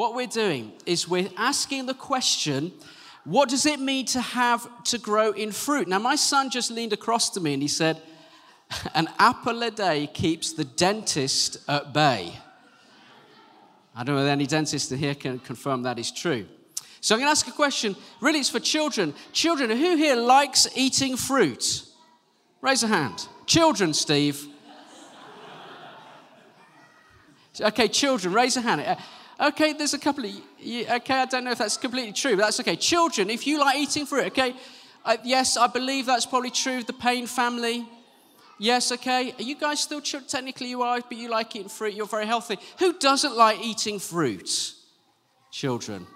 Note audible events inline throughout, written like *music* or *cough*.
what we're doing is we're asking the question what does it mean to have to grow in fruit? Now, my son just leaned across to me and he said, An apple a day keeps the dentist at bay. I don't know if any dentist here can confirm that is true. So I'm going to ask a question. Really, it's for children. Children, who here likes eating fruit? Raise a hand. Children, Steve. Okay, children, raise a hand. Uh, Okay, there's a couple of, okay, I don't know if that's completely true, but that's okay. Children, if you like eating fruit, okay, uh, yes, I believe that's probably true. The Payne family, yes, okay. Are you guys still, technically you are, but you like eating fruit, you're very healthy. Who doesn't like eating fruit? Children.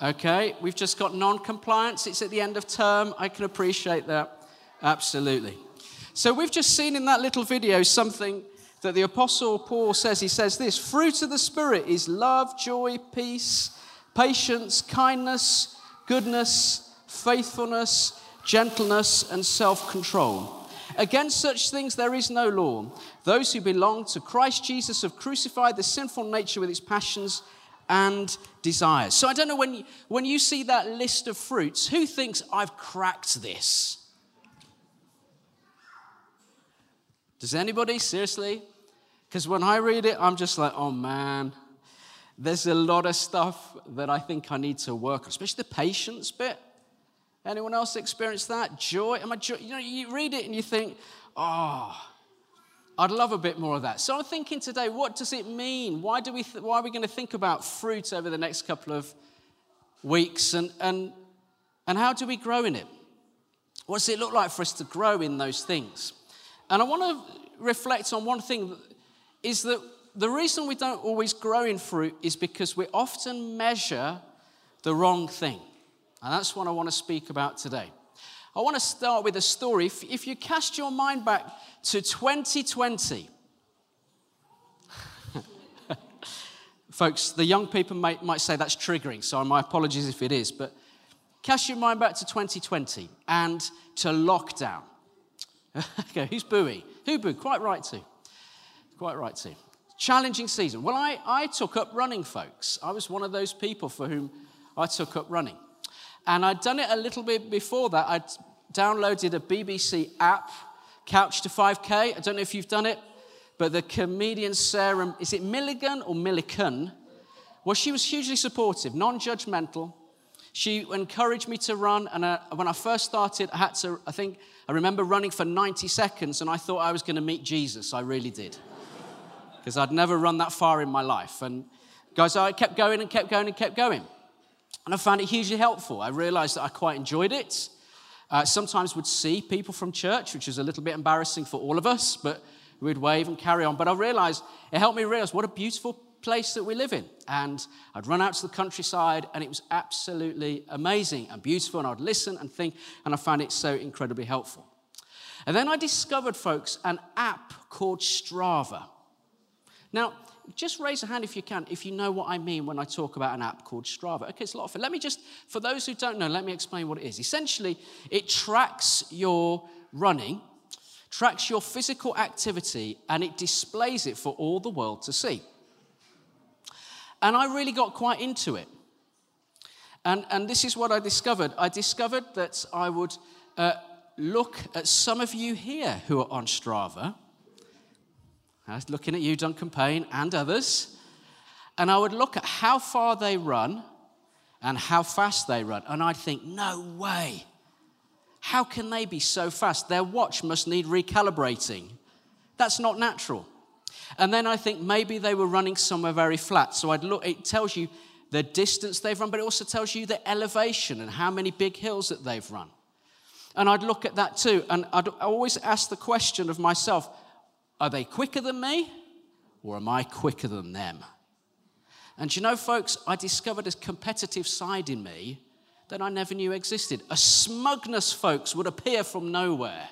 Okay, we've just got non compliance. It's at the end of term. I can appreciate that. Absolutely. So we've just seen in that little video something that the Apostle Paul says. He says this fruit of the Spirit is love, joy, peace, patience, kindness, goodness, faithfulness, gentleness, and self control. Against such things there is no law. Those who belong to Christ Jesus have crucified the sinful nature with its passions and desires. So I don't know when you, when you see that list of fruits, who thinks I've cracked this? Does anybody? Seriously? Because when I read it, I'm just like, oh man, there's a lot of stuff that I think I need to work on, especially the patience bit. Anyone else experience that? Joy? Am I joy? You know, you read it and you think, oh, I'd love a bit more of that. So I'm thinking today, what does it mean? Why, do we th- why are we going to think about fruit over the next couple of weeks? And, and, and how do we grow in it? What does it look like for us to grow in those things? And I want to reflect on one thing is that the reason we don't always grow in fruit is because we often measure the wrong thing. And that's what I want to speak about today. I want to start with a story. If, if you cast your mind back to 2020, *laughs* folks, the young people might, might say that's triggering, so my apologies if it is, but cast your mind back to 2020 and to lockdown. *laughs* okay, who's booey? Who booed? Quite right to. Quite right to. Challenging season. Well, I, I took up running, folks. I was one of those people for whom I took up running. And I'd done it a little bit before that. I'd downloaded a BBC app, Couch to 5K. I don't know if you've done it, but the comedian Sarah, is it Milligan or Millican? Well, she was hugely supportive, non judgmental. She encouraged me to run. And uh, when I first started, I had to, I think, I remember running for 90 seconds and I thought I was going to meet Jesus. I really did. Because I'd never run that far in my life. And guys, I kept going and kept going and kept going. And I found it hugely helpful. I realized that I quite enjoyed it. Uh, sometimes would see people from church, which is a little bit embarrassing for all of us, but we'd wave and carry on. But I realized, it helped me realize what a beautiful place that we live in. And I'd run out to the countryside, and it was absolutely amazing and beautiful. And I'd listen and think, and I found it so incredibly helpful. And then I discovered, folks, an app called Strava. Now, just raise a hand if you can, if you know what I mean when I talk about an app called Strava. Okay, it's a lot of fun. Let me just, for those who don't know, let me explain what it is. Essentially, it tracks your running, tracks your physical activity, and it displays it for all the world to see. And I really got quite into it. And, and this is what I discovered. I discovered that I would uh, look at some of you here who are on Strava. I was looking at you, Duncan Payne, and others. And I would look at how far they run and how fast they run. And I'd think, no way. How can they be so fast? Their watch must need recalibrating. That's not natural. And then I think maybe they were running somewhere very flat. So I'd look, it tells you the distance they've run, but it also tells you the elevation and how many big hills that they've run. And I'd look at that too. And I'd always ask the question of myself are they quicker than me or am I quicker than them? And you know, folks, I discovered a competitive side in me that I never knew existed. A smugness, folks, would appear from nowhere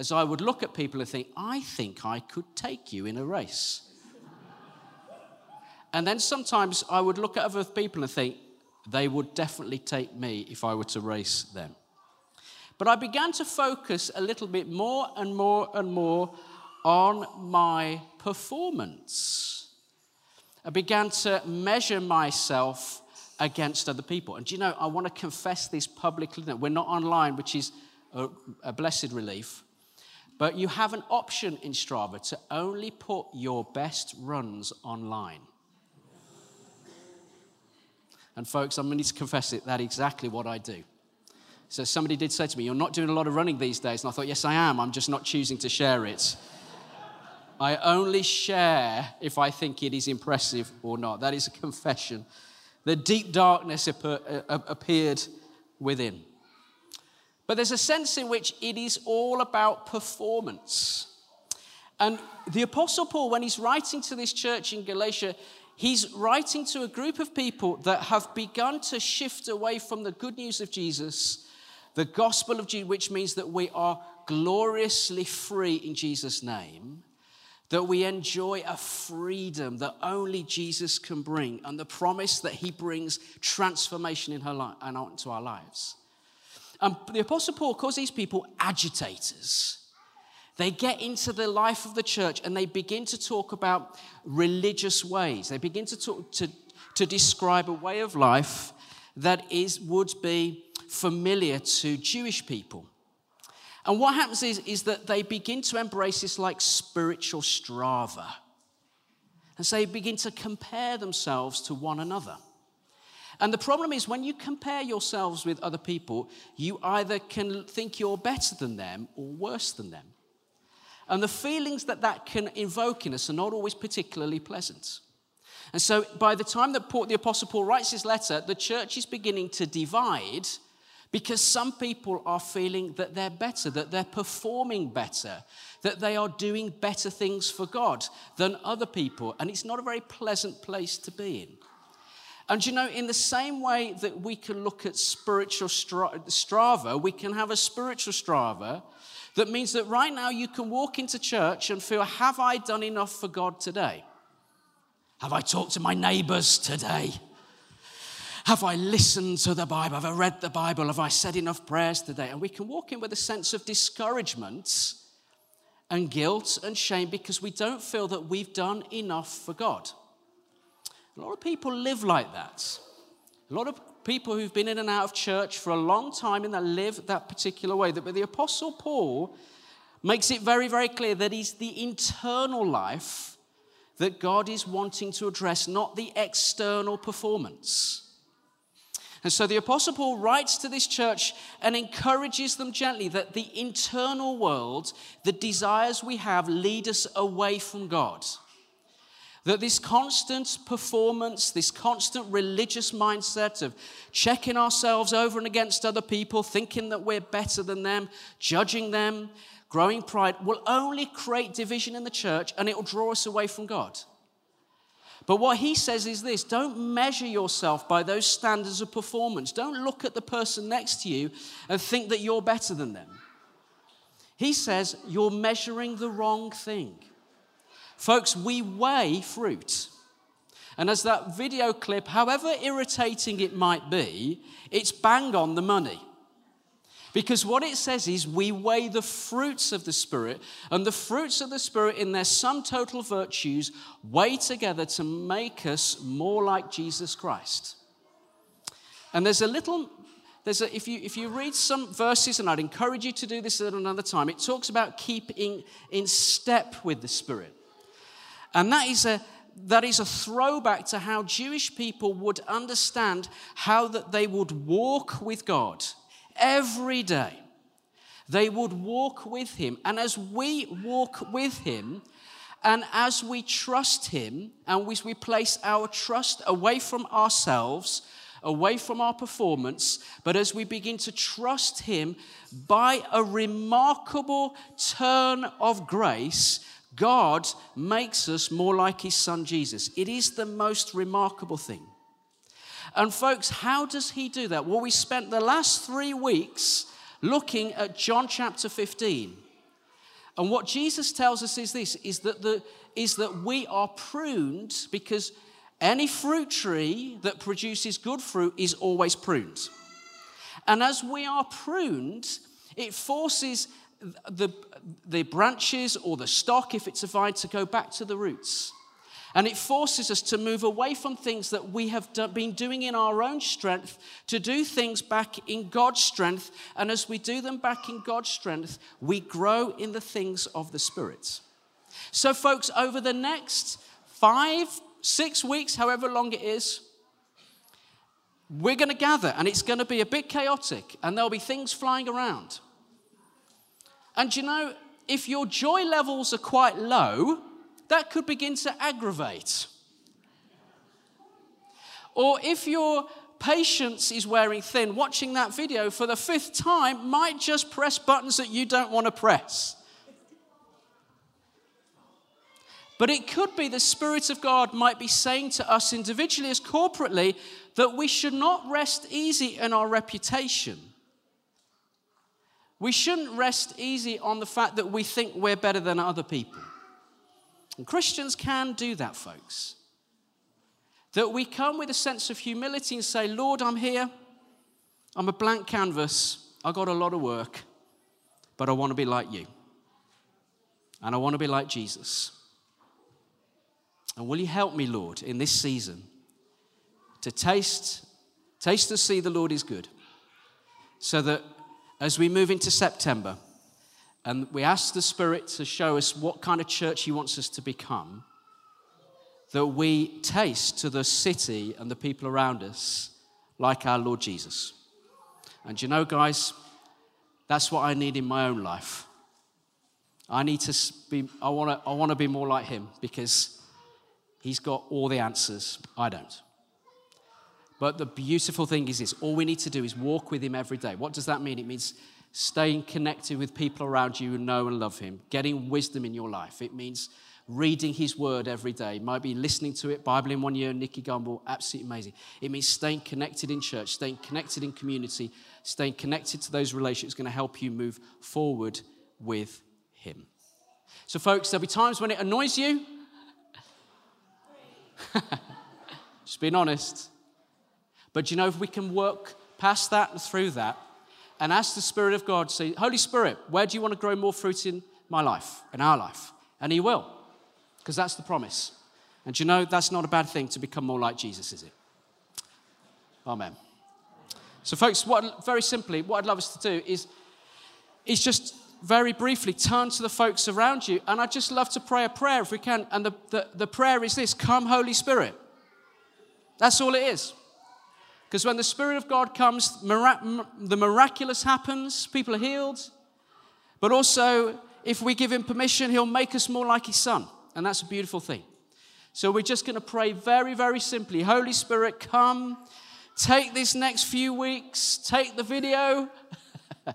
as I would look at people and think, I think I could take you in a race. and then sometimes I would look at other people and think, they would definitely take me if I were to race them. But I began to focus a little bit more and more and more on my performance. I began to measure myself against other people. And you know, I want to confess this publicly. That we're not online, which is a, a blessed relief. But you have an option in Strava to only put your best runs online. And folks, I'm going to confess it, that's exactly what I do. So somebody did say to me, You're not doing a lot of running these days. And I thought, Yes, I am. I'm just not choosing to share it. *laughs* I only share if I think it is impressive or not. That is a confession. The deep darkness uh, appeared within. But there's a sense in which it is all about performance. And the Apostle Paul, when he's writing to this church in Galatia, he's writing to a group of people that have begun to shift away from the good news of Jesus, the gospel of Jesus, which means that we are gloriously free in Jesus' name that we enjoy a freedom that only Jesus can bring, and the promise that he brings transformation in her life and into our lives. And the Apostle Paul calls these people agitators. They get into the life of the church and they begin to talk about religious ways. They begin to talk to, to describe a way of life that is would be familiar to Jewish people. And what happens is, is that they begin to embrace this like spiritual strava. And so they begin to compare themselves to one another. And the problem is when you compare yourselves with other people, you either can think you're better than them or worse than them. And the feelings that that can invoke in us are not always particularly pleasant. And so by the time that Paul, the Apostle Paul writes his letter, the church is beginning to divide because some people are feeling that they're better, that they're performing better, that they are doing better things for God than other people. And it's not a very pleasant place to be in. And you know, in the same way that we can look at spiritual strava, we can have a spiritual strava that means that right now you can walk into church and feel, Have I done enough for God today? Have I talked to my neighbors today? Have I listened to the Bible? Have I read the Bible? Have I said enough prayers today? And we can walk in with a sense of discouragement and guilt and shame because we don't feel that we've done enough for God. A lot of people live like that. A lot of people who've been in and out of church for a long time and that live that particular way. But the Apostle Paul makes it very, very clear that it's the internal life that God is wanting to address, not the external performance. And so the Apostle Paul writes to this church and encourages them gently that the internal world, the desires we have, lead us away from God. That this constant performance, this constant religious mindset of checking ourselves over and against other people, thinking that we're better than them, judging them, growing pride, will only create division in the church and it will draw us away from God. But what he says is this don't measure yourself by those standards of performance. Don't look at the person next to you and think that you're better than them. He says you're measuring the wrong thing. Folks, we weigh fruit. And as that video clip, however irritating it might be, it's bang on the money. Because what it says is we weigh the fruits of the Spirit, and the fruits of the Spirit, in their sum total virtues, weigh together to make us more like Jesus Christ. And there's a little, there's a, if you, if you read some verses, and I'd encourage you to do this at another time, it talks about keeping in step with the Spirit. And that is a, that is a throwback to how Jewish people would understand how that they would walk with God every day. They would walk with him. And as we walk with him, and as we trust him, and we, we place our trust away from ourselves, away from our performance, but as we begin to trust him by a remarkable turn of grace, God makes us more like his son Jesus. It is the most remarkable thing. And, folks, how does he do that? Well, we spent the last three weeks looking at John chapter 15. And what Jesus tells us is this is that, the, is that we are pruned because any fruit tree that produces good fruit is always pruned. And as we are pruned, it forces the, the branches or the stock, if it's a vine, to go back to the roots. And it forces us to move away from things that we have do- been doing in our own strength to do things back in God's strength. And as we do them back in God's strength, we grow in the things of the Spirit. So, folks, over the next five, six weeks, however long it is, we're going to gather and it's going to be a bit chaotic and there'll be things flying around. And you know, if your joy levels are quite low, that could begin to aggravate. Or if your patience is wearing thin, watching that video for the fifth time might just press buttons that you don't want to press. But it could be the Spirit of God might be saying to us individually as corporately that we should not rest easy in our reputation. We shouldn't rest easy on the fact that we think we're better than other people. And Christians can do that, folks. That we come with a sense of humility and say, Lord, I'm here. I'm a blank canvas. I got a lot of work, but I want to be like you. And I want to be like Jesus. And will you help me, Lord, in this season to taste, taste and see the Lord is good? So that as we move into September, and we ask the Spirit to show us what kind of church He wants us to become, that we taste to the city and the people around us like our Lord Jesus. And you know, guys, that's what I need in my own life. I need to be, I want to I wanna be more like Him because He's got all the answers. I don't. But the beautiful thing is this all we need to do is walk with Him every day. What does that mean? It means staying connected with people around you who know and love Him, getting wisdom in your life. It means reading His Word every day. It might be listening to it, Bible in one year, Nicky Gumbel, absolutely amazing. It means staying connected in church, staying connected in community, staying connected to those relationships going to help you move forward with Him. So, folks, there'll be times when it annoys you. *laughs* Just being honest. But you know, if we can work past that and through that, and ask the Spirit of God, say, Holy Spirit, where do you want to grow more fruit in my life, in our life? And He will, because that's the promise. And you know, that's not a bad thing to become more like Jesus, is it? Amen. So, folks, what, very simply, what I'd love us to do is, is just very briefly turn to the folks around you. And I'd just love to pray a prayer if we can. And the, the, the prayer is this Come, Holy Spirit. That's all it is. Because when the Spirit of God comes, the miraculous happens, people are healed. But also, if we give Him permission, He'll make us more like His Son. And that's a beautiful thing. So we're just going to pray very, very simply Holy Spirit, come, take this next few weeks, take the video, *laughs*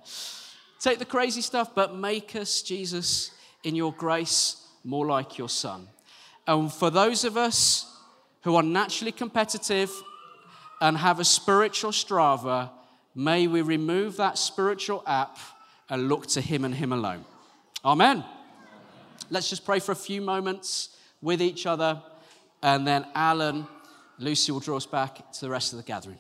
take the crazy stuff, but make us, Jesus, in your grace, more like your Son. And for those of us who are naturally competitive and have a spiritual Strava, may we remove that spiritual app and look to Him and Him alone. Amen. Let's just pray for a few moments with each other, and then Alan, Lucy will draw us back to the rest of the gathering.